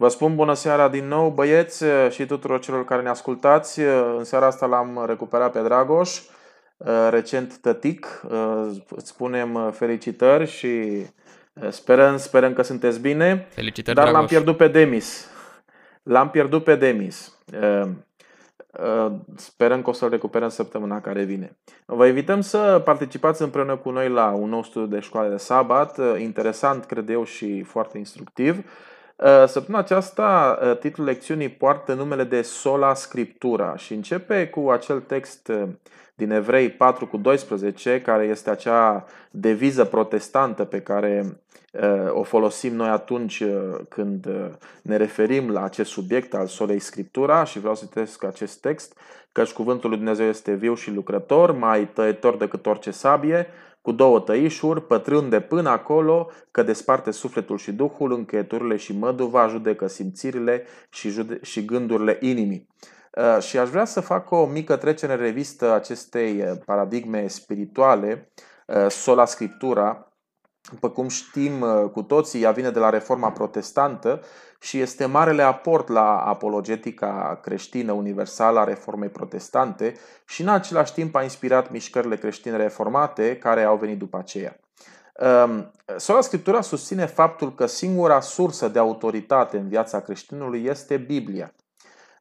Vă spun bună seara din nou, băieți și tuturor celor care ne ascultați. În seara asta l-am recuperat pe Dragoș, recent tătic. Îți spunem felicitări și sperăm, sperăm că sunteți bine. Felicitări, Dar Dragoș. l-am pierdut pe Demis. L-am pierdut pe Demis. Sperăm că o să-l recuperăm săptămâna care vine. Vă invităm să participați împreună cu noi la un nou studiu de școală de sabat, interesant, cred eu, și foarte instructiv. Uh, săptămâna aceasta, uh, titlul lecțiunii poartă numele de Sola Scriptura și începe cu acel text uh, din Evrei 4 cu 12, care este acea deviză protestantă pe care o folosim noi atunci când ne referim la acest subiect al Solei Scriptura și vreau să citesc acest text, căci cuvântul lui Dumnezeu este viu și lucrător, mai tăietor decât orice sabie, cu două tăișuri, pătrunde până acolo că desparte sufletul și duhul, încheieturile și măduva, judecă simțirile și, jude- și gândurile inimii. Uh, și aș vrea să fac o mică trecere în revistă acestei uh, paradigme spirituale, uh, sola scriptura, după cum știm cu toții, ea vine de la reforma protestantă și este marele aport la apologetica creștină universală a reformei protestante și în același timp a inspirat mișcările creștine reformate care au venit după aceea. Ehm, Sola Scriptura susține faptul că singura sursă de autoritate în viața creștinului este Biblia.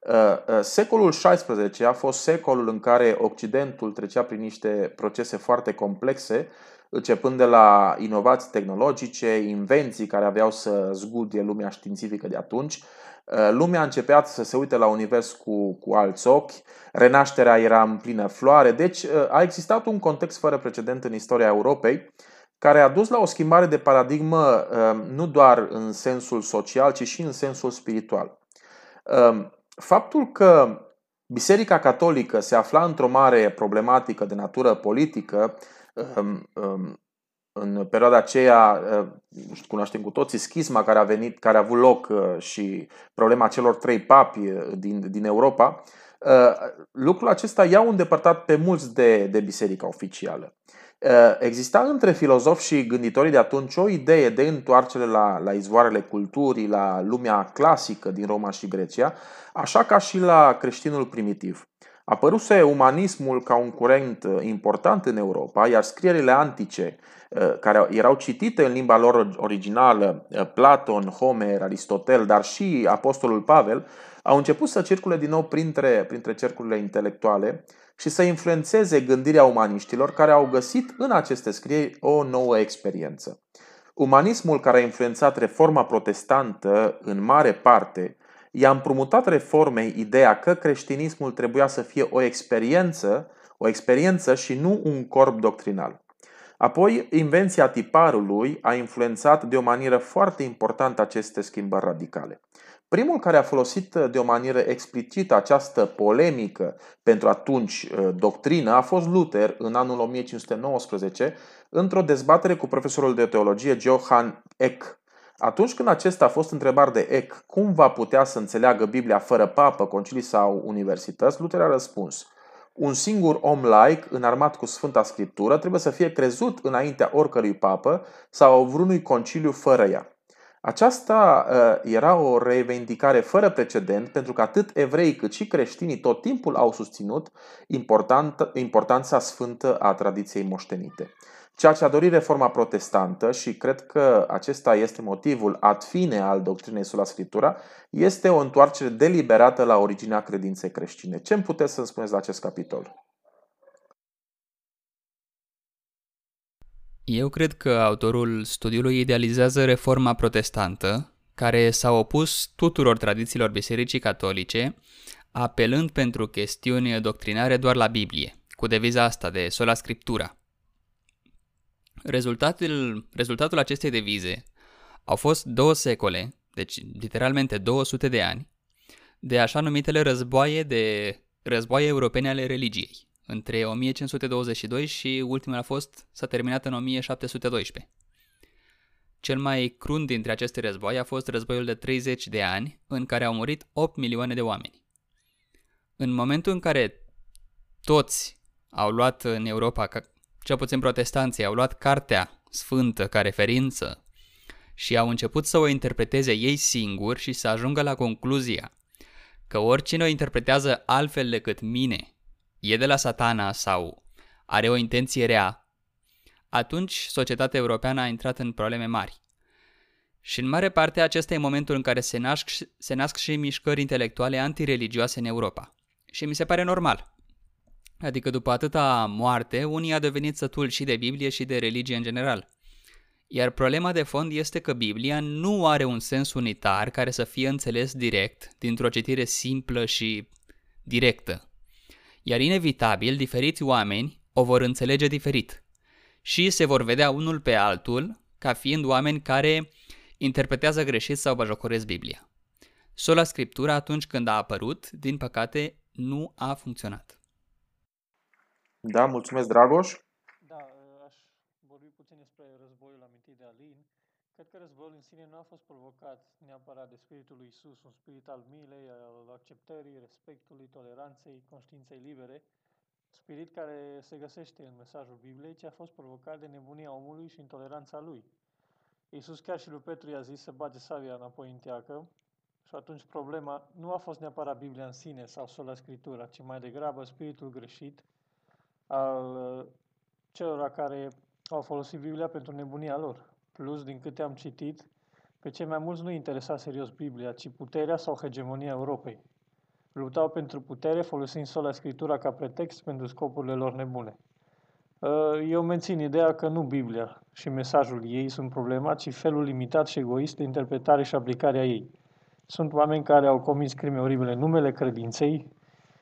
Ehm, secolul XVI a fost secolul în care Occidentul trecea prin niște procese foarte complexe începând de la inovații tehnologice, invenții care aveau să zgudie lumea științifică de atunci, uh, lumea a început să se uite la univers cu, cu alți ochi, renașterea era în plină floare, deci uh, a existat un context fără precedent în istoria Europei, care a dus la o schimbare de paradigmă uh, nu doar în sensul social, ci și în sensul spiritual. Faptul că Biserica Catolică se afla într-o mare problematică de natură politică, în perioada aceea, cunoaștem cu toții, schisma care a venit, care a avut loc și problema celor trei papi din, din Europa, lucrul acesta i-au îndepărtat pe mulți de, de biserica oficială. Exista între filozofi și gânditorii de atunci o idee de întoarcere la, la izvoarele culturii, la lumea clasică din Roma și Grecia, așa ca și la creștinul primitiv. Apăruse umanismul ca un curent uh, important în Europa, iar scrierile antice, uh, care erau citite în limba lor originală, uh, Platon, Homer, Aristotel, dar și Apostolul Pavel, au început să circule din nou printre, printre cercurile intelectuale și să influențeze gândirea umaniștilor care au găsit în aceste scrieri o nouă experiență. Umanismul care a influențat reforma protestantă în mare parte i-a împrumutat reformei ideea că creștinismul trebuia să fie o experiență, o experiență și nu un corp doctrinal. Apoi, invenția tiparului a influențat de o manieră foarte importantă aceste schimbări radicale. Primul care a folosit de o manieră explicită această polemică pentru atunci uh, doctrină a fost Luther în anul 1519 într-o dezbatere cu profesorul de teologie Johann Eck atunci când acesta a fost întrebat de Eck cum va putea să înțeleagă Biblia fără papă, concilii sau universități, Luther a răspuns un singur om laic, înarmat cu Sfânta Scriptură, trebuie să fie crezut înaintea oricărui papă sau vreunui conciliu fără ea. Aceasta uh, era o revendicare fără precedent pentru că atât evrei cât și creștinii tot timpul au susținut important, importanța sfântă a tradiției moștenite. Ceea ce a dorit reforma protestantă și cred că acesta este motivul ad fine al doctrinei sola scriptura, este o întoarcere deliberată la originea credinței creștine. Ce îmi puteți să-mi spuneți la acest capitol? Eu cred că autorul studiului idealizează reforma protestantă, care s-a opus tuturor tradițiilor bisericii catolice, apelând pentru chestiuni doctrinare doar la Biblie, cu deviza asta de sola scriptura. Rezultatul, rezultatul acestei devize au fost două secole, deci literalmente 200 de ani, de așa numitele războaie de războaie europene ale religiei, între 1522 și ultimul a fost, s-a terminat în 1712. Cel mai crunt dintre aceste războaie a fost războiul de 30 de ani, în care au murit 8 milioane de oameni. În momentul în care toți au luat în Europa cel puțin protestanții, au luat cartea sfântă ca referință și au început să o interpreteze ei singuri și să ajungă la concluzia că oricine o interpretează altfel decât mine e de la satana sau are o intenție rea, atunci societatea europeană a intrat în probleme mari. Și în mare parte acesta e momentul în care se nasc, se nasc și mișcări intelectuale antireligioase în Europa. Și mi se pare normal. Adică după atâta moarte, unii a devenit sătul și de Biblie și de religie în general. Iar problema de fond este că Biblia nu are un sens unitar care să fie înțeles direct, dintr-o citire simplă și directă. Iar inevitabil, diferiți oameni o vor înțelege diferit și se vor vedea unul pe altul ca fiind oameni care interpretează greșit sau bajocoresc Biblia. Sola Scriptura atunci când a apărut, din păcate, nu a funcționat. Da, mulțumesc, Dragoș. Da, aș vorbi puțin despre războiul amintit de Alin. Cred că războiul în sine nu a fost provocat neapărat de Spiritul lui Isus, un spirit al milei, al acceptării, respectului, toleranței, conștiinței libere, spirit care se găsește în mesajul Bibliei, ci a fost provocat de nebunia omului și intoleranța lui. Iisus chiar și lui Petru i-a zis să bage sabia înapoi în teacă și atunci problema nu a fost neapărat Biblia în sine sau sola Scriptura, ci mai degrabă spiritul greșit al uh, celor care au folosit Biblia pentru nebunia lor. Plus, din câte am citit, pe cei mai mulți nu interesa serios Biblia, ci puterea sau hegemonia Europei. Luptau pentru putere folosind sola Scriptura ca pretext pentru scopurile lor nebune. Uh, eu mențin ideea că nu Biblia și mesajul ei sunt problema, ci felul limitat și egoist de interpretare și aplicare a ei. Sunt oameni care au comis crime oribile în numele credinței,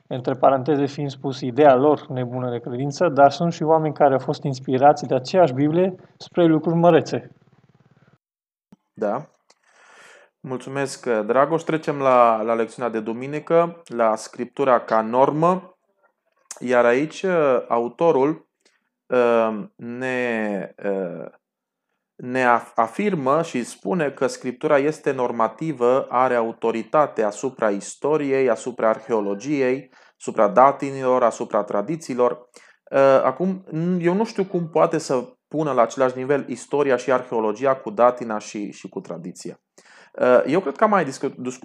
între paranteze fiind spus ideea lor nebună de credință, dar sunt și oameni care au fost inspirați de aceeași Biblie spre lucruri mărețe. Da. Mulțumesc, Dragoș. Trecem la, la lecțiunea de duminică, la scriptura ca normă. Iar aici autorul Ehm, ne, ehm, ne afirmă și spune că Scriptura este normativă, are autoritate asupra istoriei, asupra arheologiei, asupra datinilor, asupra tradițiilor. Ehm, acum, eu nu știu cum poate să pună la același nivel istoria și arheologia cu datina și, și cu tradiția. Eu cred că am mai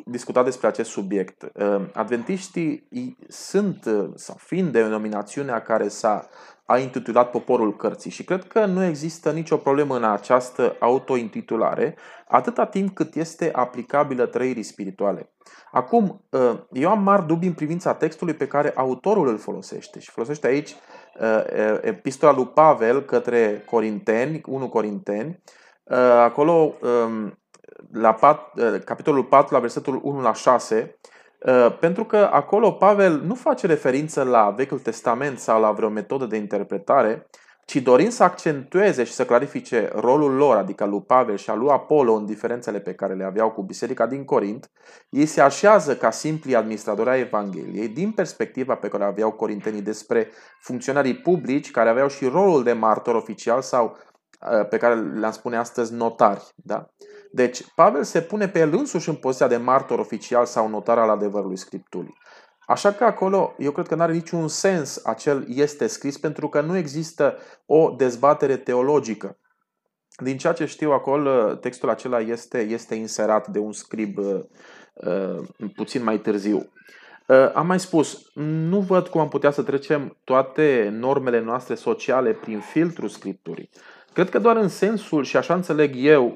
discutat despre acest subiect. Adventiștii sunt, sau fiind denominațiunea care s-a a intitulat poporul cărții și cred că nu există nicio problemă în această autointitulare, atâta timp cât este aplicabilă trăirii spirituale. Acum, ă, eu am mari dubii în privința textului pe care autorul îl folosește și folosește aici ă, epistola lui Pavel către Corinteni, 1 Corinteni, ă, acolo la 4, capitolul 4 la versetul 1 la 6, Uh, pentru că acolo Pavel nu face referință la Vechiul Testament sau la vreo metodă de interpretare, ci dorind să accentueze și să clarifice rolul lor, adică lui Pavel și al lui Apollo în diferențele pe care le aveau cu biserica din Corint, ei se așează ca simpli administratori ai Evangheliei din perspectiva pe care aveau corintenii despre funcționarii publici care aveau și rolul de martor oficial sau uh, pe care le-am spune astăzi notari. Da? Deci, Pavel se pune pe el însuși în poziția de martor oficial sau notar al adevărului Scripturii. Așa că acolo, eu cred că nu are niciun sens acel este scris, pentru că nu există o dezbatere teologică. Din ceea ce știu acolo, textul acela este, este inserat de un scrib uh, uh, puțin mai târziu. Uh, am mai spus, nu văd cum am putea să trecem toate normele noastre sociale prin filtrul Scripturii. Cred că doar în sensul, și așa înțeleg eu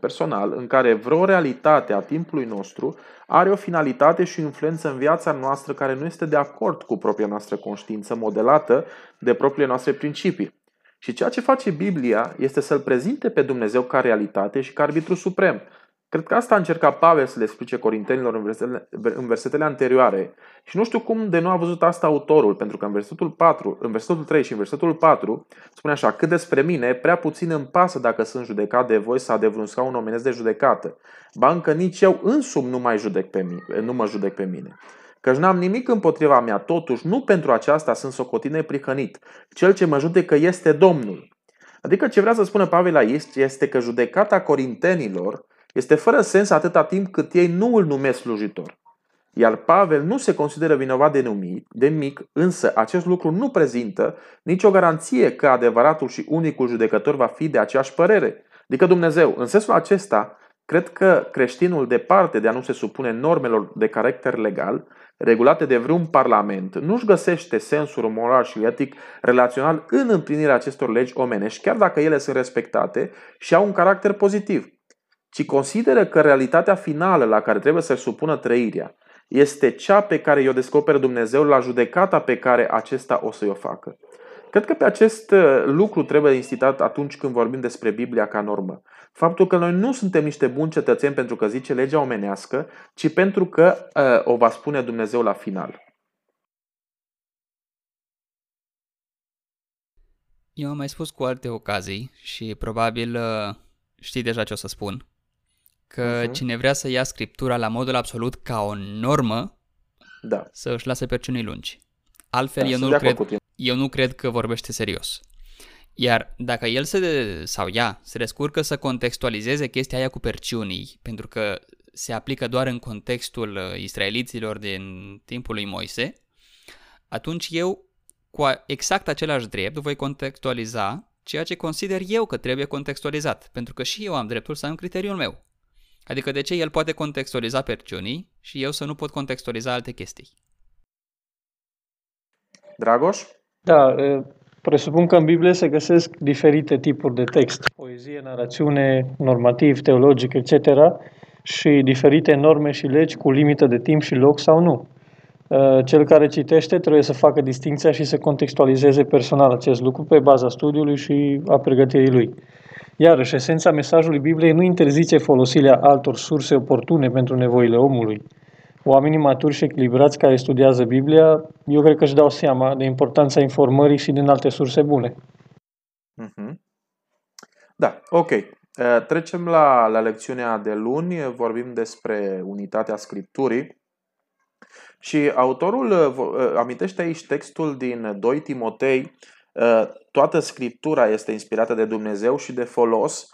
personal, în care vreo realitate a timpului nostru are o finalitate și o influență în viața noastră care nu este de acord cu propria noastră conștiință modelată de propriile noastre principii. Și ceea ce face Biblia este să-L prezinte pe Dumnezeu ca realitate și ca arbitru suprem, Cred că asta a încercat Pavel să le explice corintenilor în versetele, în versetele anterioare și nu știu cum de nu a văzut asta autorul, pentru că în versetul 4, în versetul 3 și în versetul 4 spune așa, cât despre mine, prea puțin îmi pasă dacă sunt judecat de voi sau de vreun scaun omenesc de judecată. Ba încă nici eu însumi nu, mai judec pe mine, nu mă judec pe mine. Căci n-am nimic împotriva mea, totuși nu pentru aceasta sunt socotine prihănit. Cel ce mă judecă este Domnul. Adică ce vrea să spună Pavel aici este că judecata corintenilor este fără sens atâta timp cât ei nu îl numesc slujitor. Iar Pavel nu se consideră vinovat de, numic, de mic, însă acest lucru nu prezintă nicio garanție că adevăratul și unicul judecător va fi de aceeași părere. Adică Dumnezeu, în sensul acesta, cred că creștinul, departe de a nu se supune normelor de caracter legal, regulate de vreun parlament, nu-și găsește sensul moral și etic relațional în împlinirea acestor legi omenești, chiar dacă ele sunt respectate și au un caracter pozitiv, ci consideră că realitatea finală la care trebuie să-și supună trăirea este cea pe care o descoperă Dumnezeu la judecata pe care acesta o să-i o facă. Cred că pe acest uh, lucru trebuie incitat atunci când vorbim despre Biblia ca normă. Faptul că noi nu suntem niște buni cetățeni pentru că zice legea omenească, ci pentru că uh, o va spune Dumnezeu la final. Eu am mai spus cu alte ocazii și probabil uh, știi deja ce o să spun. Că uh-huh. cine vrea să ia scriptura la modul absolut ca o normă, da. să își lase perciunii lungi. Altfel, da, eu, nu cred, eu nu cred că vorbește serios. Iar dacă el se, sau ea se descurcă să contextualizeze chestia aia cu perciunii, pentru că se aplică doar în contextul uh, israeliților din timpul lui Moise, atunci eu cu exact același drept voi contextualiza ceea ce consider eu că trebuie contextualizat, pentru că și eu am dreptul să am criteriul meu. Adică de ce el poate contextualiza perciunii și eu să nu pot contextualiza alte chestii. Dragoș? Da, presupun că în Biblie se găsesc diferite tipuri de text, poezie, narațiune, normativ, teologic, etc. și diferite norme și legi cu limită de timp și loc sau nu. Cel care citește trebuie să facă distinția și să contextualizeze personal acest lucru pe baza studiului și a pregătirii lui. Iarăși, esența mesajului Bibliei nu interzice folosirea altor surse oportune pentru nevoile omului. Oamenii maturi și echilibrați care studiază Biblia, eu cred că își dau seama de importanța informării și din alte surse bune. Mm-hmm. Da, ok. Uh, trecem la, la lecțiunea de luni, vorbim despre unitatea Scripturii. Și autorul uh, uh, amintește aici textul din 2 Timotei Uh, toată scriptura este inspirată de Dumnezeu și de folos,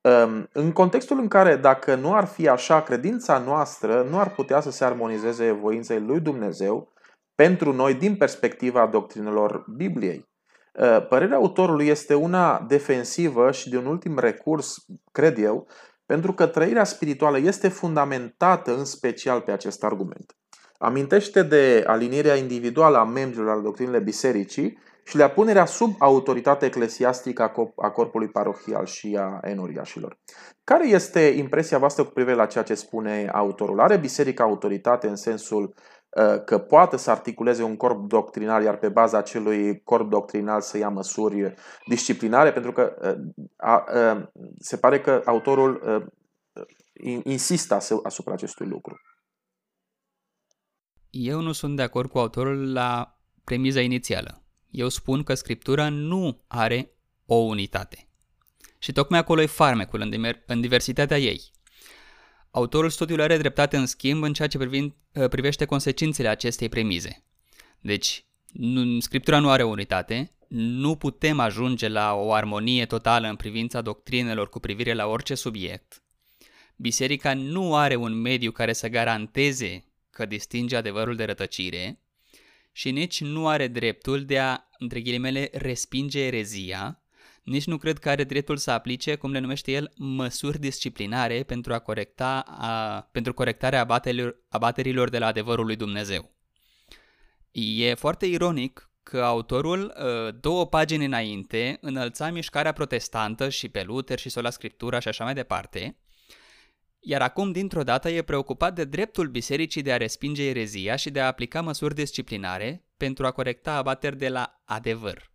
um, în contextul în care, dacă nu ar fi așa, credința noastră nu ar putea să se armonizeze voinței lui Dumnezeu pentru noi din perspectiva doctrinelor Bibliei. Uh, părerea autorului este una defensivă și de un ultim recurs, cred eu, pentru că trăirea spirituală este fundamentată în special pe acest argument. Amintește de alinierea individuală a membrilor al doctrinele bisericii și le-a punerea sub autoritate eclesiastică a corpului parohial și a enoriașilor. Care este impresia voastră cu privire la ceea ce spune autorul? Are biserica autoritate în sensul uh, că poate să articuleze un corp doctrinal, iar pe baza acelui corp doctrinal să ia măsuri disciplinare, pentru că uh, se pare că autorul uh, insistă asupra acestui lucru. Eu nu sunt de acord cu autorul la premiza inițială eu spun că Scriptura nu are o unitate. Și tocmai acolo e farmecul în, în diversitatea ei. Autorul studiului are dreptate în schimb în ceea ce privind, ă, privește consecințele acestei premize. Deci, nu, Scriptura nu are o unitate, nu putem ajunge la o armonie totală în privința doctrinelor cu privire la orice subiect. Biserica nu are un mediu care să garanteze că distinge adevărul de rătăcire și nici nu are dreptul de a, între ghilimele, respinge erezia, nici nu cred că are dreptul să aplice, cum le numește el, măsuri disciplinare pentru, a corecta, a, pentru corectarea abaterilor, abaterilor de la adevărul lui Dumnezeu. E foarte ironic că autorul, ă, două pagini înainte, înălța mișcarea protestantă și pe Luther și sola Scriptura și așa mai departe, iar acum, dintr-o dată, e preocupat de dreptul bisericii de a respinge erezia și de a aplica măsuri disciplinare pentru a corecta abateri de la adevăr.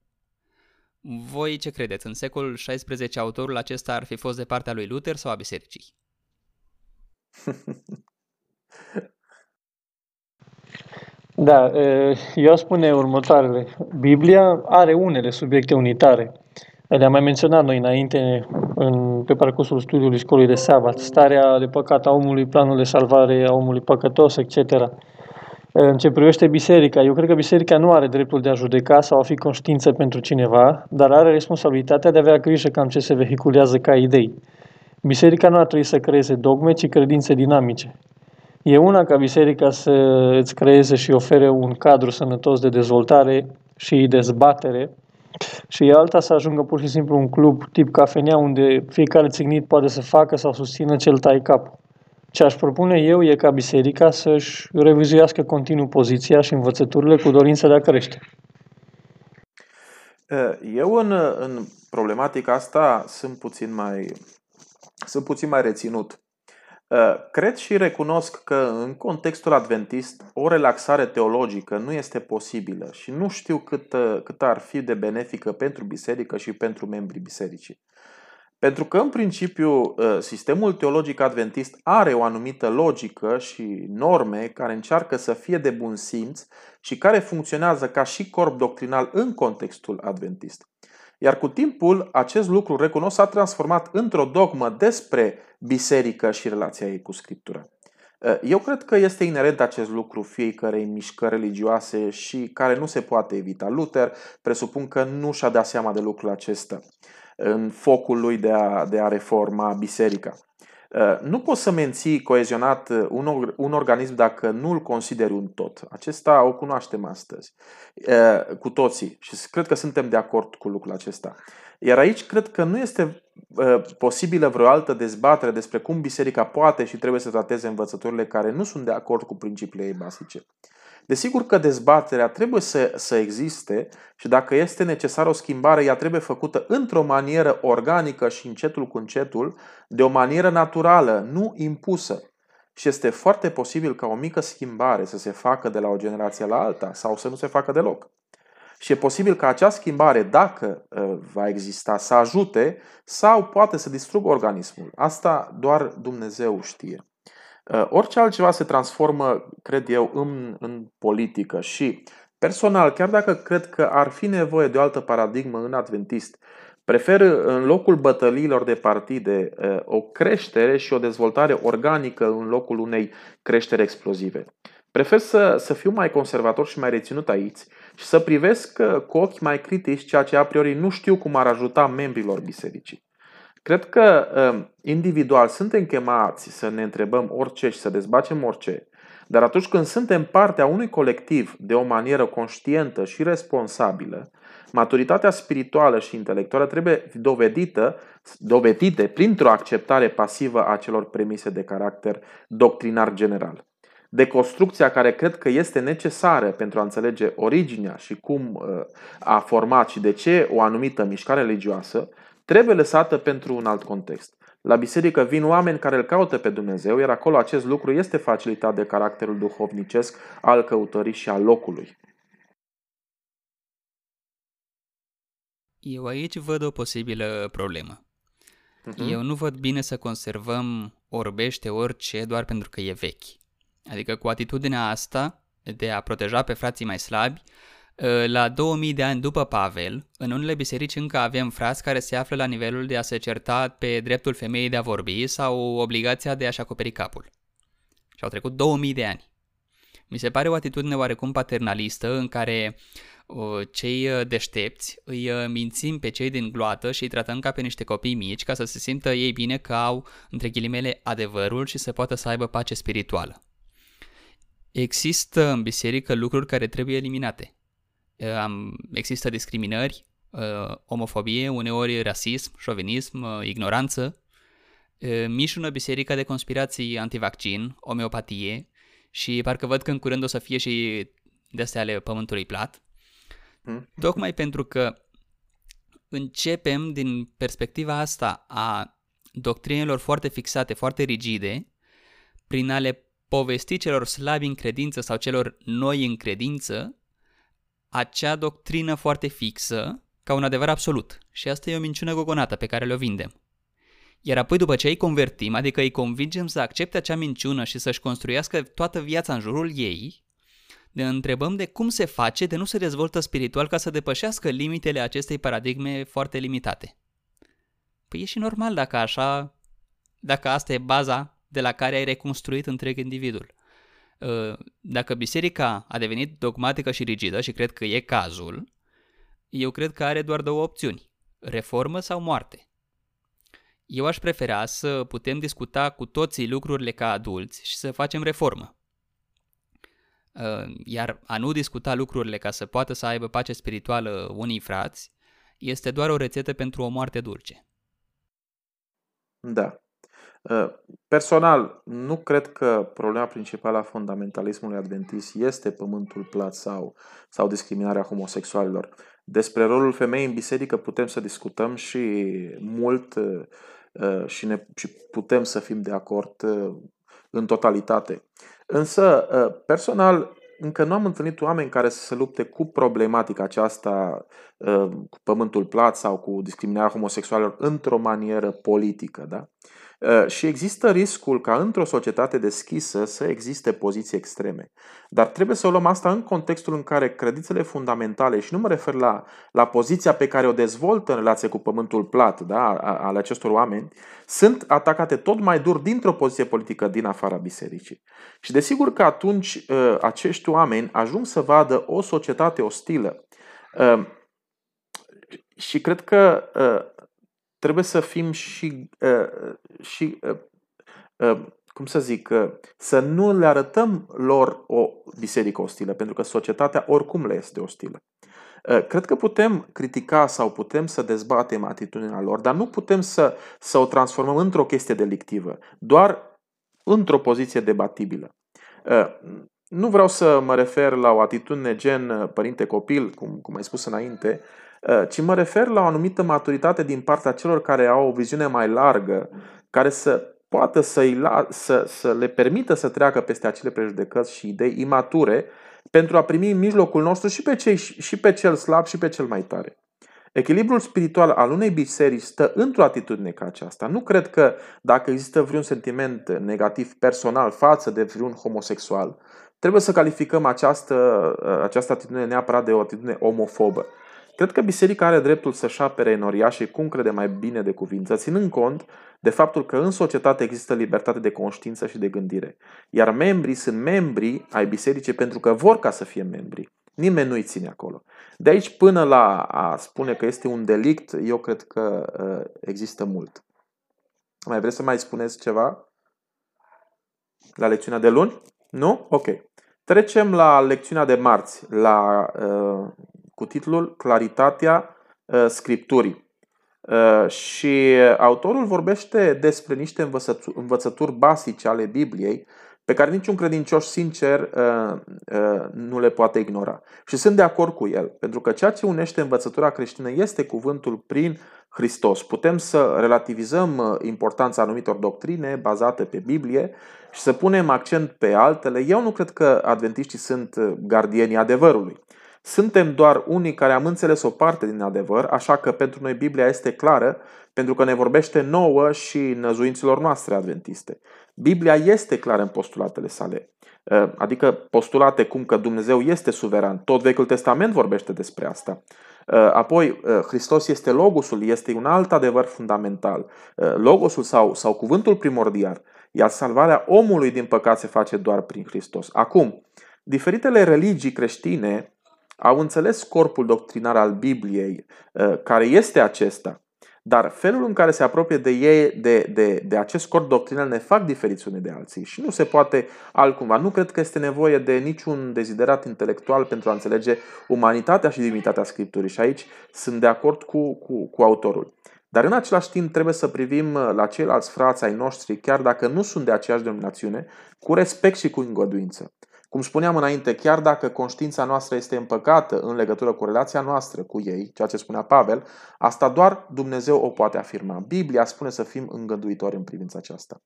Voi ce credeți? În secolul XVI autorul acesta ar fi fost de partea lui Luther sau a bisericii? Da, eu spune următoarele. Biblia are unele subiecte unitare. Le-am mai menționat noi înainte în, pe parcursul studiului școlii de sabat, starea de păcat a omului, planul de salvare a omului păcătos, etc. În ce privește biserica, eu cred că biserica nu are dreptul de a judeca sau a fi conștiință pentru cineva, dar are responsabilitatea de a avea grijă cam ce se vehiculează ca idei. Biserica nu ar trebui să creeze dogme, ci credințe dinamice. E una ca biserica să îți creeze și ofere un cadru sănătos de dezvoltare și dezbatere, Și e alta să ajungă pur și simplu un club tip cafenea unde fiecare țignit poate să facă sau susțină cel tai cap. Ce aș propune eu e ca biserica să-și revizuiască continuu poziția și învățăturile cu dorința de a crește. Eu în, în problematica asta sunt puțin mai, sunt puțin mai reținut. Cred și recunosc că în contextul adventist o relaxare teologică nu este posibilă și nu știu cât, cât ar fi de benefică pentru biserică și pentru membrii bisericii. Pentru că, în principiu, sistemul teologic adventist are o anumită logică și norme care încearcă să fie de bun simț și care funcționează ca și corp doctrinal în contextul adventist. Iar cu timpul, acest lucru, recunosc, s-a transformat într-o dogmă despre biserică și relația ei cu Scriptura. Eu cred că este inerent acest lucru fiecarei mișcări religioase și care nu se poate evita. Luther presupun că nu și-a dat seama de lucrul acesta în focul lui de a, de a reforma biserica. Uh, nu poți să menții coezionat uh, un, un organism dacă nu îl consideri un tot. Acesta o cunoaștem astăzi uh, cu toții și cred că suntem de acord cu lucrul acesta. Iar aici cred că nu este posibilă vreo altă dezbatere despre cum biserica poate și trebuie să trateze învățăturile care nu sunt de acord cu principiile ei basice. Desigur că dezbaterea trebuie să, să existe și dacă este necesară o schimbare, ea trebuie făcută într-o manieră organică și încetul cu încetul, de o manieră naturală, nu impusă. Și este foarte posibil ca o mică schimbare să se facă de la o generație la alta sau să nu se facă deloc. Și e posibil ca acea schimbare, dacă uh, va exista, să ajute sau poate să distrugă organismul. Asta doar Dumnezeu știe. Uh, orice altceva se transformă, cred eu, în, în politică și personal, chiar dacă cred că ar fi nevoie de o altă paradigmă în adventist, prefer în locul bătăliilor de partide uh, o creștere și o dezvoltare organică în locul unei creșteri explozive. Prefer să, să fiu mai conservator și mai reținut aici și să privesc uh, cu ochi mai critici ceea ce a priori nu știu cum ar ajuta membrilor bisericii. Cred că um, individual suntem chemați să ne întrebăm orice și să dezbatem orice, dar atunci când suntem partea unui colectiv de o manieră conștientă și responsabilă, maturitatea spirituală și intelectuală trebuie dovedită, dovedite printr-o acceptare pasivă a celor premise de caracter doctrinar general. Deconstrucția care cred că este necesară pentru a înțelege originea și cum uh, a format și de ce o anumită mișcare religioasă trebuie lăsată pentru un alt context. La biserică vin oameni care îl caută pe Dumnezeu, iar acolo acest lucru este facilitat de caracterul duhovnicesc al căutării și al locului. Eu aici văd o posibilă problemă. Uh-huh. Eu nu văd bine să conservăm orbește orice doar pentru că e vechi. Adică cu atitudinea asta de a proteja pe frații mai slabi, Ă, la 2000 de ani după Pavel, în unele biserici încă avem frați care se află la nivelul de a se certa pe dreptul femeii de a vorbi sau obligația de a-și acoperi capul. Și au trecut 2000 de ani. Mi se pare o atitudine oarecum paternalistă în care cei deștepți îi ă, mințim pe cei din gloată și îi tratăm ca pe niște copii mici ca să se simtă ei bine că au, între ghilimele, adevărul și să poată să aibă pace spirituală. Există în biserică lucruri care trebuie eliminate există discriminări, uh, omofobie, uneori rasism, șovinism, uh, ignoranță, uh, mișună biserica de conspirații antivaccin, omeopatie și parcă văd că în curând o să fie și de astea ale pământului plat. Hmm. Tocmai pentru că începem din perspectiva asta a doctrinelor foarte fixate, foarte rigide, prin a le povesti celor slabi în credință sau celor noi în credință, acea doctrină foarte fixă ca un adevăr absolut. Și asta e o minciună gogonată pe care le-o vindem. Iar apoi după ce îi convertim, adică îi convingem să accepte acea minciună și să-și construiască toată viața în jurul ei, ne întrebăm de cum se face de nu se dezvoltă spiritual ca să depășească limitele acestei paradigme foarte limitate. Păi e și normal dacă așa, dacă asta e baza de la care ai reconstruit întreg individul. Uh, dacă biserica a devenit dogmatică și rigidă, și cred că e cazul, eu cred că are doar două opțiuni, reformă sau moarte. Eu aș prefera să putem discuta cu toții lucrurile ca adulți și să facem reformă. Uh, iar a nu discuta lucrurile ca să poată să aibă pace spirituală unii frați, este doar o rețetă pentru o moarte dulce. Da. Ă, personal, nu cred că problema principală a fundamentalismului adventist este pământul plat sau, sau discriminarea homosexualilor. Despre rolul femeii în biserică putem să discutăm și mult ă, și, ne, și putem să fim de acord ă, în totalitate. Însă, personal, încă nu am întâlnit oameni care să se lupte cu problematica aceasta, cu pământul plat sau cu discriminarea homosexualilor într-o manieră politică. Da? Uh, și există riscul ca într-o societate deschisă să existe poziții extreme. Dar trebuie să o luăm asta în contextul în care credințele fundamentale, și nu mă refer la, la poziția pe care o dezvoltă în relație cu pământul plat da, ale acestor oameni, sunt atacate tot mai dur dintr-o poziție politică din afara bisericii. Și desigur că atunci uh, acești oameni ajung să vadă o societate ostilă. Uh, și cred că trebuie să fim și, uh, și uh, uh, cum să zic, uh, să nu le arătăm lor o biserică ostilă, pentru că societatea oricum le este ostilă. Uh, cred că putem critica sau putem să dezbatem atitudinea lor, dar nu putem să, să o transformăm într-o chestie delictivă, doar într-o poziție debatibilă. Uh, nu vreau să mă refer la o atitudine gen părinte-copil, cum, cum ai spus înainte, Uh, ci mă refer la o anumită maturitate din partea celor care au o viziune mai largă, care să poată să, la, să, să le permită să treacă peste acele prejudecăți și idei imature pentru a primi în mijlocul nostru și pe, cei, și pe cel slab și pe cel mai tare. Echilibrul spiritual al unei biserici stă într-o atitudine ca aceasta. Nu cred că dacă există vreun sentiment negativ personal față de vreun homosexual, trebuie să calificăm această, această atitudine neapărat de o atitudine omofobă. Cred că biserica are dreptul să-și apere enoriașii cum crede mai bine de cuvință, ținând cont de faptul că în societate există libertate de conștiință și de gândire. Iar membrii sunt membri ai bisericii pentru că vor ca să fie membri. Nimeni nu-i ține acolo. De aici până la a spune că este un delict, eu cred că uh, există mult. Mai vreți să mai spuneți ceva? La lecțiunea de luni? Nu? Ok. Trecem la lecțiunea de marți, la uh, cu titlul Claritatea uh, Scripturii. Uh, și autorul vorbește despre niște învățături, învățături basice ale Bibliei pe care niciun credincios sincer uh, nu le poate ignora. Și sunt de acord cu el, pentru că ceea ce unește învățătura creștină este cuvântul prin Hristos. Putem să relativizăm importanța anumitor doctrine bazate pe Biblie și să punem accent pe altele. Eu nu cred că adventiștii sunt gardienii adevărului. Suntem doar unii care am înțeles o parte din adevăr, așa că pentru noi Biblia este clară, pentru că ne vorbește nouă și năzuinților noastre adventiste. Biblia este clară în postulatele sale, ă, adică postulate cum că Dumnezeu este suveran. Tot Vechiul Testament vorbește despre asta. Ă, apoi, ă, Hristos este logosul, este un alt adevăr fundamental. Logosul sau, sau cuvântul primordial, iar salvarea omului din păcat se face doar prin Hristos. Acum, diferitele religii creștine au înțeles corpul doctrinar al Bibliei, uh, care este acesta, dar felul în care se apropie de ei, de, de, de acest corp doctrinal, ne fac diferiți unii de alții și nu se poate altcumva. Nu cred că este nevoie de niciun deziderat intelectual pentru a înțelege umanitatea și divinitatea Scripturii și aici sunt de acord cu, cu, cu autorul. Dar în același timp trebuie să privim uh, la ceilalți frați ai noștri, chiar dacă nu sunt de aceeași denominațiune, cu respect și cu îngăduință. Cum spuneam înainte, chiar dacă conștiința noastră este împăcată în legătură cu relația noastră cu ei, ceea ce spunea Pavel, asta doar Dumnezeu o poate afirma. Biblia spune să fim îngăduitori în privința aceasta.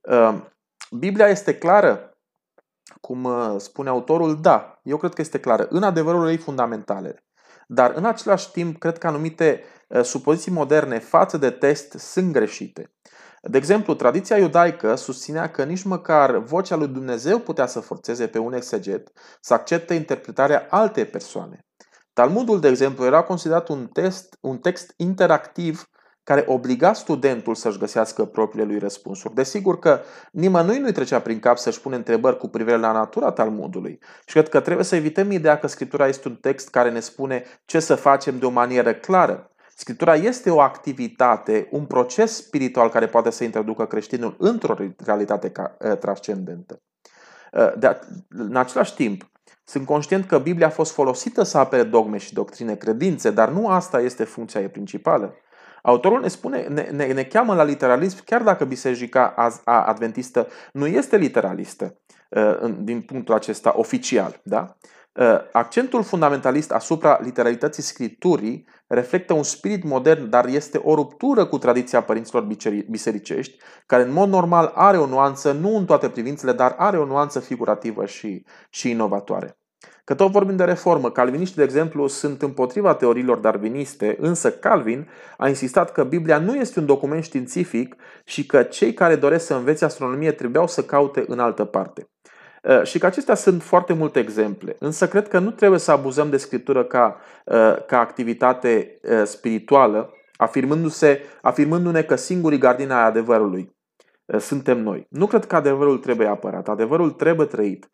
Ehm, Biblia este clară, cum uh, spune autorul, da, eu cred că este clară, în adevărul ei fundamentale. Dar în același timp, cred că anumite uh, supoziții moderne față de test sunt greșite. De exemplu, tradiția iudaică susținea că nici măcar vocea lui Dumnezeu putea să forțeze pe un exeget să accepte interpretarea altei persoane. Talmudul, de exemplu, era considerat un, test, un text interactiv care obliga studentul să-și găsească propriile lui răspunsuri. Desigur că nimănui nu-i trecea prin cap să-și pune întrebări cu privire la natura Talmudului. Și cred că trebuie să evităm ideea că Scriptura este un text care ne spune ce să facem de o manieră clară. Scriptura este o activitate, un proces spiritual care poate să introducă creștinul într-o realitate ă, transcendentă. Ă, de, în același timp, Sunt conștient că Biblia a fost folosită să apere dogme și doctrine, credințe, dar nu asta este funcția ei principală. Autorul ne spune, ne, ne, ne cheamă la literalism, chiar dacă biserica adventistă nu este literalistă uh, din punctul acesta oficial. Da? Uh, accentul fundamentalist asupra literalității scripturii reflectă un spirit modern, dar este o ruptură cu tradiția părinților bisericești, care în mod normal are o nuanță, nu în toate privințele, dar are o nuanță figurativă și, și inovatoare. Că tot vorbim de reformă, calviniștii, de exemplu, sunt împotriva teoriilor darwiniste, însă Calvin a insistat că Biblia nu este un document științific și că cei care doresc să învețe astronomie trebuiau să caute în altă parte. Uh, și că acestea sunt foarte multe exemple. Însă cred că nu trebuie să abuzăm de scriptură ca, uh, ca activitate uh, spirituală, afirmându-se, afirmându-ne că singurii gardini ai adevărului suntem noi. Nu cred că adevărul trebuie apărat, adevărul trebuie trăit.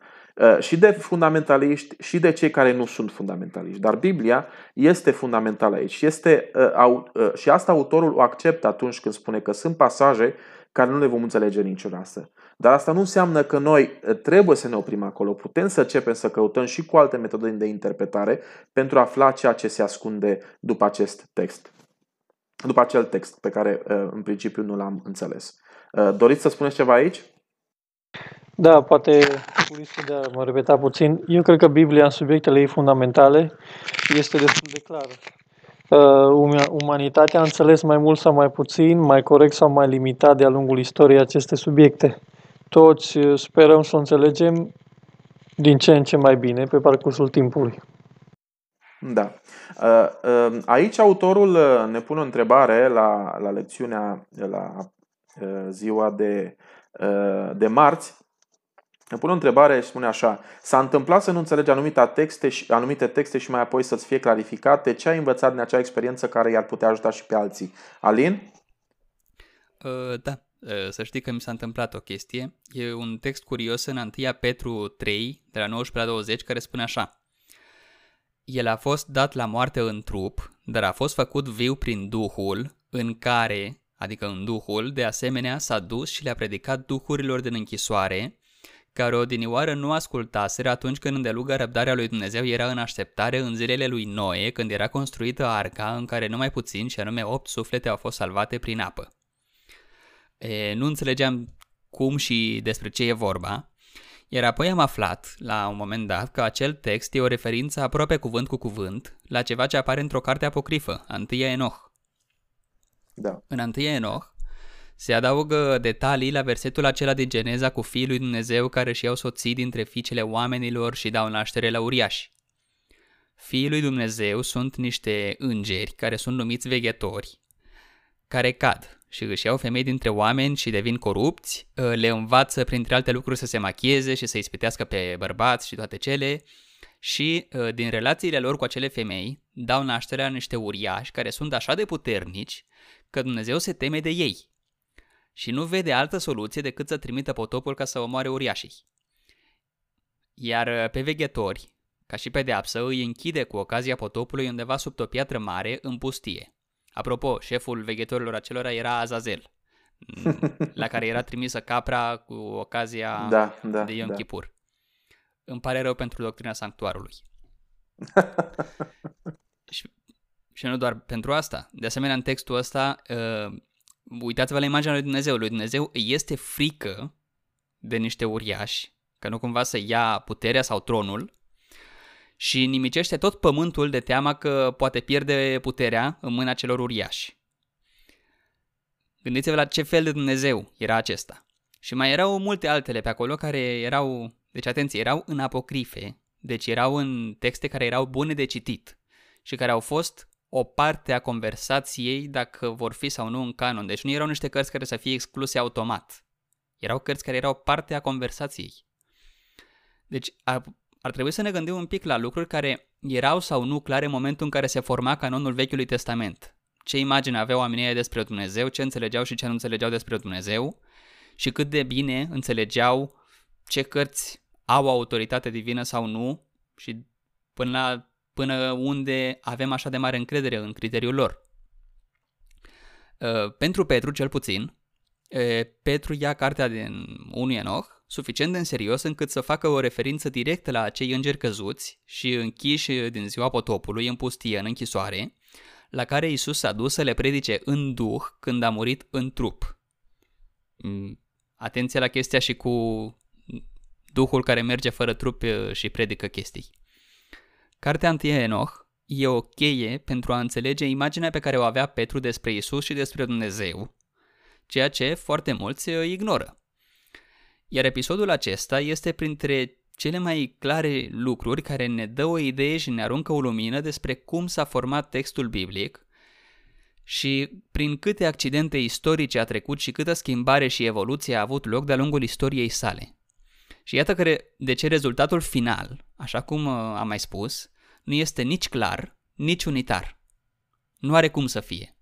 Și de fundamentaliști și de cei care nu sunt fundamentaliști. Dar Biblia este fundamentală aici. Este, și asta autorul o acceptă atunci când spune că sunt pasaje care nu le vom înțelege niciodată. Dar asta nu înseamnă că noi eh, trebuie să ne oprim acolo. Putem să începem să căutăm și cu alte metode de interpretare pentru a afla ceea ce se ascunde după acest text. După acel text pe care eh, în principiu nu l-am înțeles. Eh, doriți să spuneți ceva aici? Da, poate cu riscul de a mă repeta puțin. Eu cred că Biblia în subiectele ei fundamentale este destul de clară. Umanitatea a înțeles mai mult sau mai puțin, mai corect sau mai limitat de-a lungul istoriei aceste subiecte toți uh, sperăm să o înțelegem din ce în ce mai bine pe parcursul timpului. Da. Uh, uh, aici autorul ne pune o întrebare la, la lecțiunea, la ziua de, de marți. Ne pune o întrebare și spune așa. S-a întâmplat să nu înțelegi anumite texte, și, anumite texte și mai apoi să-ți fie clarificate? Ce ai învățat din acea experiență care i-ar putea ajuta și pe alții? Alin? Uh, da. Eh, să știi că mi s-a întâmplat o chestie. E un text curios în 1 Petru 3, de la 19 la 20, care spune așa. El a fost dat la moarte în trup, dar a fost făcut viu prin Duhul, în care, adică în Duhul, de asemenea s-a dus și le-a predicat duhurilor din închisoare, care odinioară nu ascultaseră atunci când îndelugă răbdarea lui Dumnezeu era în așteptare în zilele lui Noe, când era construită arca în care numai puțin, și anume opt suflete au fost salvate prin apă. E, nu înțelegeam cum și despre ce e vorba, iar apoi am aflat, la un moment dat, că acel text e o referință aproape cuvânt cu cuvânt la ceva ce apare într-o carte apocrifă, Antâia Enoch. Da. În Antâia Enoch se adaugă detalii la versetul acela din Geneza cu fiul lui Dumnezeu care și iau soții dintre fiicele oamenilor și dau naștere la uriași. Fiii lui Dumnezeu sunt niște îngeri care sunt numiți veghetori, care cad și își iau femei dintre oameni și devin corupți, ă, le învață printre alte lucruri să se machieze și să-i spitească pe bărbați și toate cele și ă, din relațiile lor cu acele femei dau nașterea la niște uriași care sunt așa de puternici că Dumnezeu se teme de ei și nu vede altă soluție decât să trimită potopul ca să omoare uriașii. Iar ă, pe veghetori, ca și pedeapsă, îi închide cu ocazia potopului undeva sub o piatră mare în pustie. Apropo, șeful veghetorilor acelora era Azazel, la care era trimisă capra cu ocazia da, da, de Yom da. Kippur. Îmi pare rău pentru doctrina sanctuarului. și, și nu doar pentru asta. De asemenea, în textul ăsta, uh, uitați-vă la imaginea lui Dumnezeu. Lui Dumnezeu îi este frică de niște uriași, că nu cumva să ia puterea sau tronul, și nimicește tot pământul de teama că poate pierde puterea în mâna celor uriași. Gândiți-vă la ce fel de Dumnezeu era acesta. Și mai erau multe altele pe acolo care erau, deci atenție, erau în apocrife, deci erau în texte care erau bune de citit și care au fost o parte a conversației dacă vor fi sau nu în canon. Deci nu erau niște cărți care să fie excluse automat. Erau cărți care erau parte a conversației. Deci ar trebui să ne gândim un pic la lucruri care erau sau nu clare în momentul în care se forma canonul Vechiului Testament. Ce imagine aveau oamenii despre Dumnezeu, ce înțelegeau și ce nu înțelegeau despre Dumnezeu și cât de bine înțelegeau ce cărți au autoritate divină sau nu și până, la, până unde avem așa de mare încredere în criteriul lor. Uh, pentru Petru, cel puțin, uh, Petru ia cartea din 1 Enoch suficient de în serios încât să facă o referință directă la acei îngeri căzuți și închiși din ziua potopului în pustie, în închisoare, la care Isus s-a dus să le predice în duh când a murit în trup. Mm, atenție la chestia și cu duhul care merge fără trup și predică chestii. Cartea întâi Enoch e o cheie pentru a înțelege imaginea pe care o avea Petru despre Isus și despre Dumnezeu, ceea ce foarte mulți ignoră. Iar episodul acesta este printre cele mai clare lucruri care ne dă o idee și ne aruncă o lumină despre cum s-a format textul biblic și prin câte accidente istorice a trecut și câtă schimbare și evoluție a avut loc de-a lungul istoriei sale. Și iată că de ce rezultatul final, așa cum uh, am mai spus, nu este nici clar, nici unitar. Nu are cum să fie.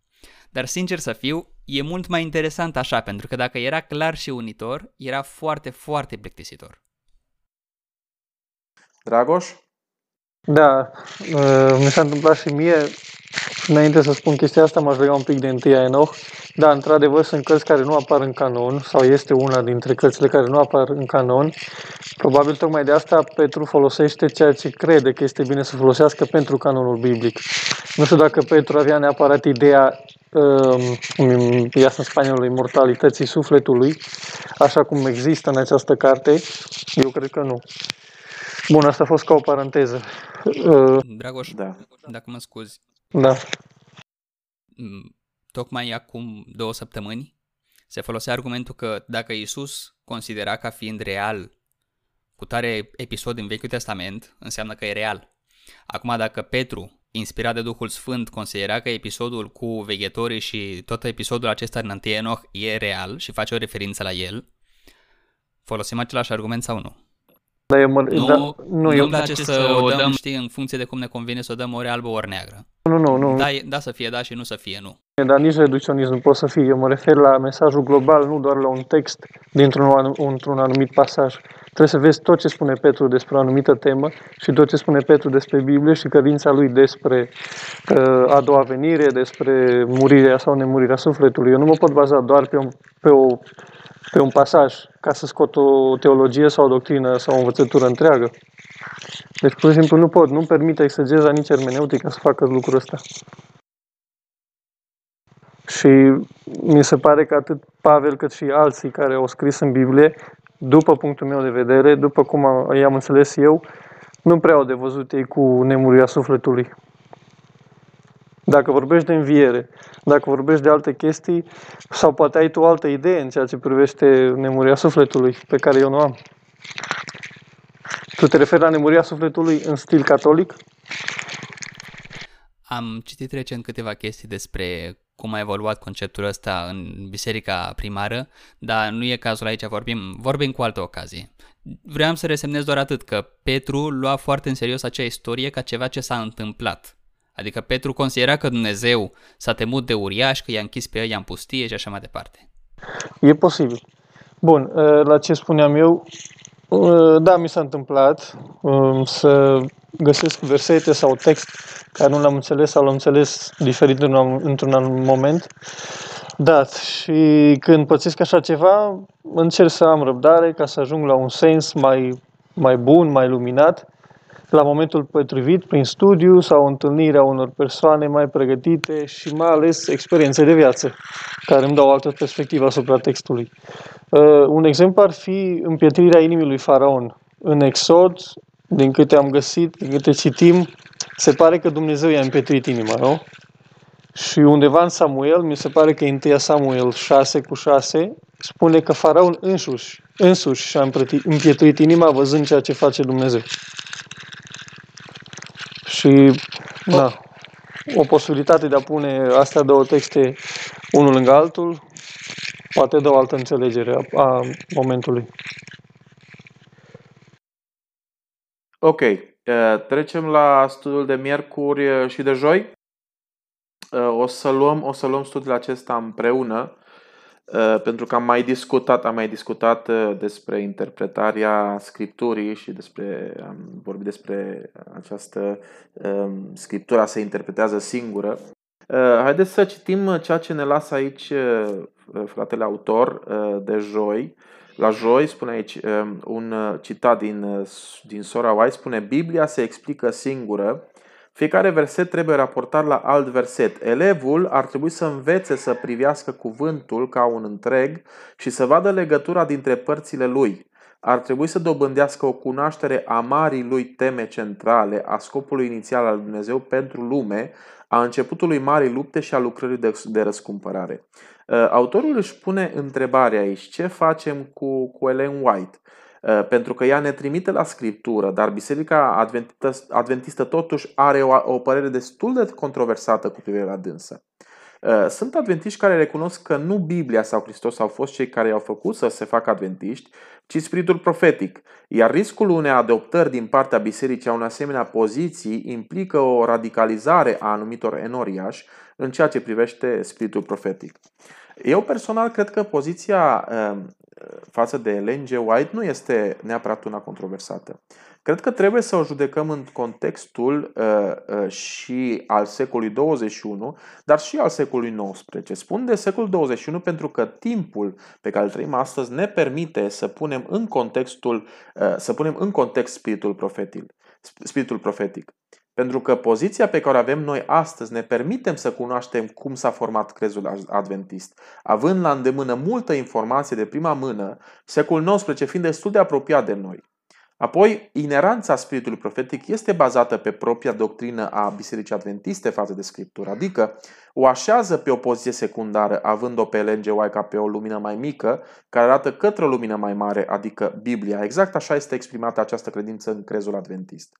Dar sincer să fiu, e mult mai interesant așa, pentru că dacă era clar și unitor, era foarte, foarte plictisitor. Dragoș? Da, uh, mi s-a întâmplat și mie. Înainte să spun chestia asta, m-aș lega un pic de întâia Enoch. Da, într-adevăr, sunt cărți care nu apar în canon, sau este una dintre cărțile care nu apar în canon. Probabil tocmai de asta Petru folosește ceea ce crede că este bine să folosească pentru canonul biblic. Nu știu dacă Petru avea neapărat ideea uh, iasă în spaniolă, imortalității sufletului, așa cum există în această carte. Eu cred că nu. Bun, asta a fost ca o paranteză. Uh, Dragoș, da. dacă mă scuzi. Da. Mm, tocmai acum două săptămâni se folosea argumentul că dacă Isus considera ca fiind real cu tare episod din Vechiul Testament, înseamnă că e real. Acum, dacă Petru, inspirat de Duhul Sfânt, considera că episodul cu veghetorii și tot episodul acesta din Enoch e real și face o referință la el, folosim același argument sau nu? Da, eu mă, nu, da, nu, nu îmi place să, să o dăm, știi, în funcție de cum ne convine să o dăm ori albă, ori neagră. Nu, nu, nu. Da, da să fie da și nu să fie nu. Dar nici reducționism nu poate să fie. Eu mă refer la mesajul global, nu doar la un text dintr-un într-un anumit pasaj. Trebuie să vezi tot ce spune Petru despre o anumită temă și tot ce spune Petru despre Biblie și credința lui despre uh, a doua venire, despre murirea sau nemurirea sufletului. Eu nu mă pot baza doar pe, un, pe o pe un pasaj ca să scot o teologie sau o doctrină sau o învățătură întreagă. Deci, pur și simplu, nu pot, nu permite exegeza nici hermeneutica să facă lucrul ăsta. Și mi se pare că atât Pavel cât și alții care au scris în Biblie, după punctul meu de vedere, după cum i-am înțeles eu, nu prea au de văzut ei cu nemurirea sufletului. Dacă vorbești de înviere, dacă vorbești de alte chestii, sau poate ai tu o altă idee în ceea ce privește nemuria sufletului, pe care eu nu am. Tu te referi la nemuria sufletului în stil catolic? Am citit recent câteva chestii despre cum a evoluat conceptul ăsta în biserica primară, dar nu e cazul aici, vorbim, vorbim cu altă ocazie. Vreau să resemnez doar atât, că Petru lua foarte în serios acea istorie ca ceva ce s-a întâmplat. Adică Petru considera că Dumnezeu s-a temut de uriaș, că i-a închis pe ei în pustie și așa mai departe. E posibil. Bun, ă, la ce spuneam eu, ă, da, mi s-a întâmplat ă, să găsesc versete sau text care nu l-am înțeles sau l-am înțeles diferit într-un anumit moment. Da, și când pățesc așa ceva, încerc să am răbdare ca să ajung la un sens mai, mai bun, mai luminat la momentul potrivit, prin studiu sau întâlnirea unor persoane mai pregătite și mai ales experiențe de viață, care îmi dau o altă perspectivă asupra textului. Uh, un exemplu ar fi împietrirea inimii lui Faraon. În Exod, din câte am găsit, din câte citim, se pare că Dumnezeu i-a împietrit inima, nu? Și undeva în Samuel, mi se pare că în 1 Samuel 6 cu 6, spune că Faraon însuși, însuși și-a împietrit inima văzând ceea ce face Dumnezeu. Și, da, o posibilitate de a pune astea două texte unul lângă altul, poate dă o altă înțelegere a, a momentului. Ok, trecem la studiul de miercuri și de joi. O să luăm, o să luăm studiul acesta împreună Uh, pentru că am mai discutat, am mai discutat uh, despre interpretarea scripturii și despre am vorbit despre această um, scriptura se interpretează singură. Uh, haideți să citim ceea ce ne lasă aici fratele autor de joi. la joi, spune aici um, un uh, citat din, uh, din Sora White, spune Biblia se explică singură, fiecare verset trebuie raportat la alt verset. Elevul ar trebui să învețe să privească cuvântul ca un întreg și să vadă legătura dintre părțile lui. Ar trebui să dobândească o cunoaștere a marii lui teme centrale, a scopului inițial al Dumnezeu pentru lume, a începutului marii lupte și a lucrării de, de răscumpărare. Uh, autorul își pune întrebarea aici, ce facem cu, cu Ellen White? Uh, pentru că ea ne trimite la scriptură, dar Biserica Adventistă, Adventistă totuși are o, o părere destul de controversată cu privire la dânsă. Uh, sunt adventiști care recunosc că nu Biblia sau Hristos au fost cei care i-au făcut să se facă adventiști, ci spiritul profetic. Iar riscul unei adoptări din partea bisericii a unei asemenea poziții implică o radicalizare a anumitor enoriași în ceea ce privește spiritul profetic. Eu personal cred că poziția um, față de Ellen G. White nu este neapărat una controversată. Cred că trebuie să o judecăm în contextul uh, uh, și al secolului 21, dar și al secolului XIX. Spun de secolul 21 pentru că timpul pe care îl trăim astăzi ne permite să punem în contextul, uh, să punem în context spiritul profetic. Spiritul profetic. Pentru că poziția pe care o avem noi astăzi ne permitem să cunoaștem cum s-a format crezul adventist. Având la îndemână multă informație de prima mână, secolul XIX fiind destul de apropiat de noi. Apoi, ineranța spiritului profetic este bazată pe propria doctrină a Bisericii Adventiste față de Scriptură, adică o așează pe o poziție secundară, având-o pe Ellen G. White ca pe o lumină mai mică, care arată către o lumină mai mare, adică Biblia. Exact așa este exprimată această credință în crezul adventist.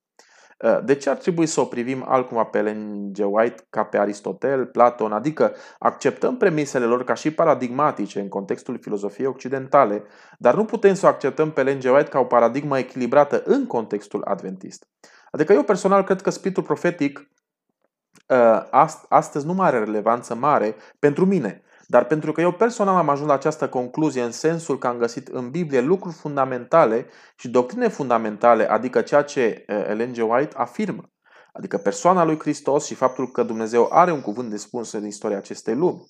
Uh, de ce ar trebui să o privim altcumva pe Ellen G. White ca pe Aristotel, Platon, adică acceptăm premisele lor ca și paradigmatice în contextul filozofiei occidentale, dar nu putem să o acceptăm pe Ellen G. White ca o paradigmă echilibrată în contextul adventist. Adică eu personal cred că spiritul profetic uh, astăzi nu mai are relevanță mare pentru mine. Dar pentru că eu personal am ajuns la această concluzie în sensul că am găsit în Biblie lucruri fundamentale și doctrine fundamentale, adică ceea ce Ellen G. White afirmă, adică persoana lui Hristos și faptul că Dumnezeu are un cuvânt de spus în istoria acestei lumi.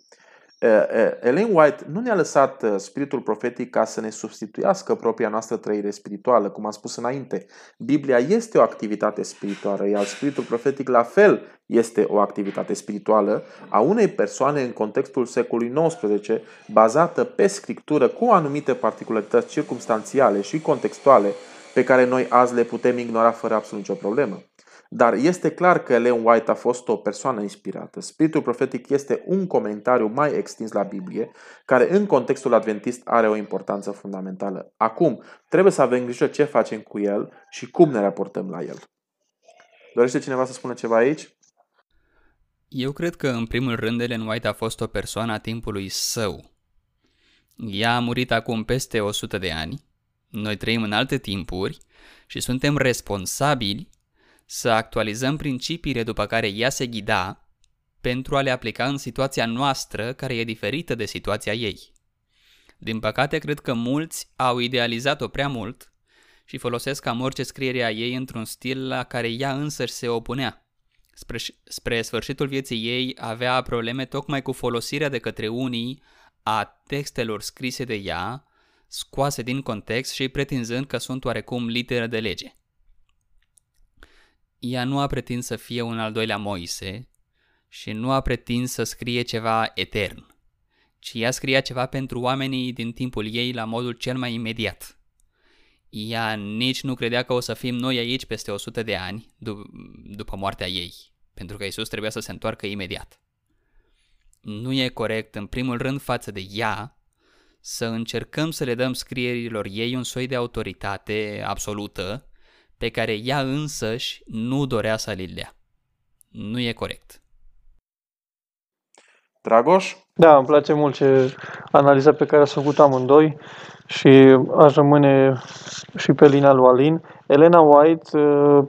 Ellen White nu ne-a lăsat spiritul profetic ca să ne substituiască propria noastră trăire spirituală, cum am spus înainte. Biblia este o activitate spirituală, iar spiritul profetic la fel este o activitate spirituală a unei persoane în contextul secolului XIX, bazată pe scriptură cu anumite particularități circumstanțiale și contextuale pe care noi azi le putem ignora fără absolut nicio problemă. Dar este clar că Ellen White a fost o persoană inspirată. Spiritul profetic este un comentariu mai extins la Biblie, care în contextul adventist are o importanță fundamentală. Acum, trebuie să avem grijă ce facem cu el și cum ne raportăm la el. Dorește cineva să spună ceva aici? Eu cred că, în primul rând, Ellen White a fost o persoană a timpului său. Ea a murit acum peste 100 de ani, noi trăim în alte timpuri și suntem responsabili să actualizăm principiile după care ea se ghida pentru a le aplica în situația noastră care e diferită de situația ei. Din păcate, cred că mulți au idealizat-o prea mult și folosesc cam orice scriere a ei într-un stil la care ea însăși se opunea. Spre, spre sfârșitul vieții ei avea probleme tocmai cu folosirea de către unii a textelor scrise de ea, scoase din context și pretinzând că sunt oarecum literă de lege. Ea nu a pretins să fie un al doilea Moise și nu a pretins să scrie ceva etern, ci ea scria ceva pentru oamenii din timpul ei la modul cel mai imediat. Ea nici nu credea că o să fim noi aici peste 100 de ani după moartea ei, pentru că Isus trebuia să se întoarcă imediat. Nu e corect, în primul rând, față de ea, să încercăm să le dăm scrierilor ei un soi de autoritate absolută pe care ea însăși nu dorea să li dea. Nu e corect. Dragoș? Da, îmi place mult ce analiza pe care ați făcut amândoi și aș rămâne și pe linia lui Alin. Elena White uh,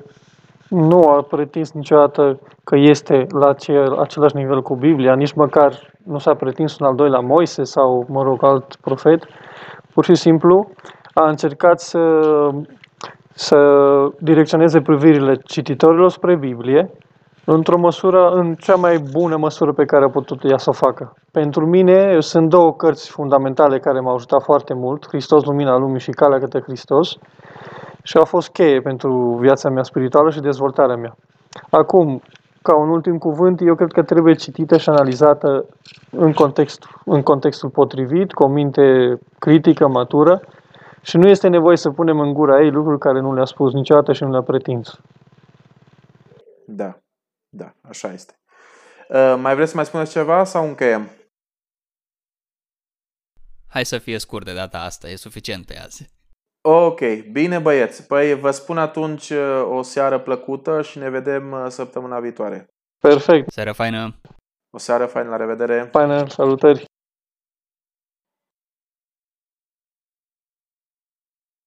nu a pretins niciodată că este la acel, același nivel cu Biblia, nici măcar nu s-a pretins un al doilea Moise sau, mă rog, alt profet. Pur și simplu a încercat să să direcționeze privirile cititorilor spre Biblie Într-o măsură, în cea mai bună măsură pe care a putut ea să o facă. Pentru mine sunt două cărți fundamentale care m-au ajutat foarte mult, Hristos, Lumina Lumii și Calea către Hristos, și au fost cheie pentru viața mea spirituală și dezvoltarea mea. Acum, ca un ultim cuvânt, eu cred că trebuie citită și analizată în, context, în contextul potrivit, cu o minte critică, matură, și nu este nevoie să punem în gura ei lucruri care nu le-a spus niciodată și nu le-a pretins. Da, da, așa este. Uh, mai vreți să mai spuneți ceva sau încheiem? Hai să fie scurt de data asta, e suficient pe azi. Ok, bine băieți. Păi vă spun atunci uh, o seară plăcută și ne vedem uh, săptămâna viitoare. Perfect. Seară faină! O seară faină, la revedere! Faină, salutări!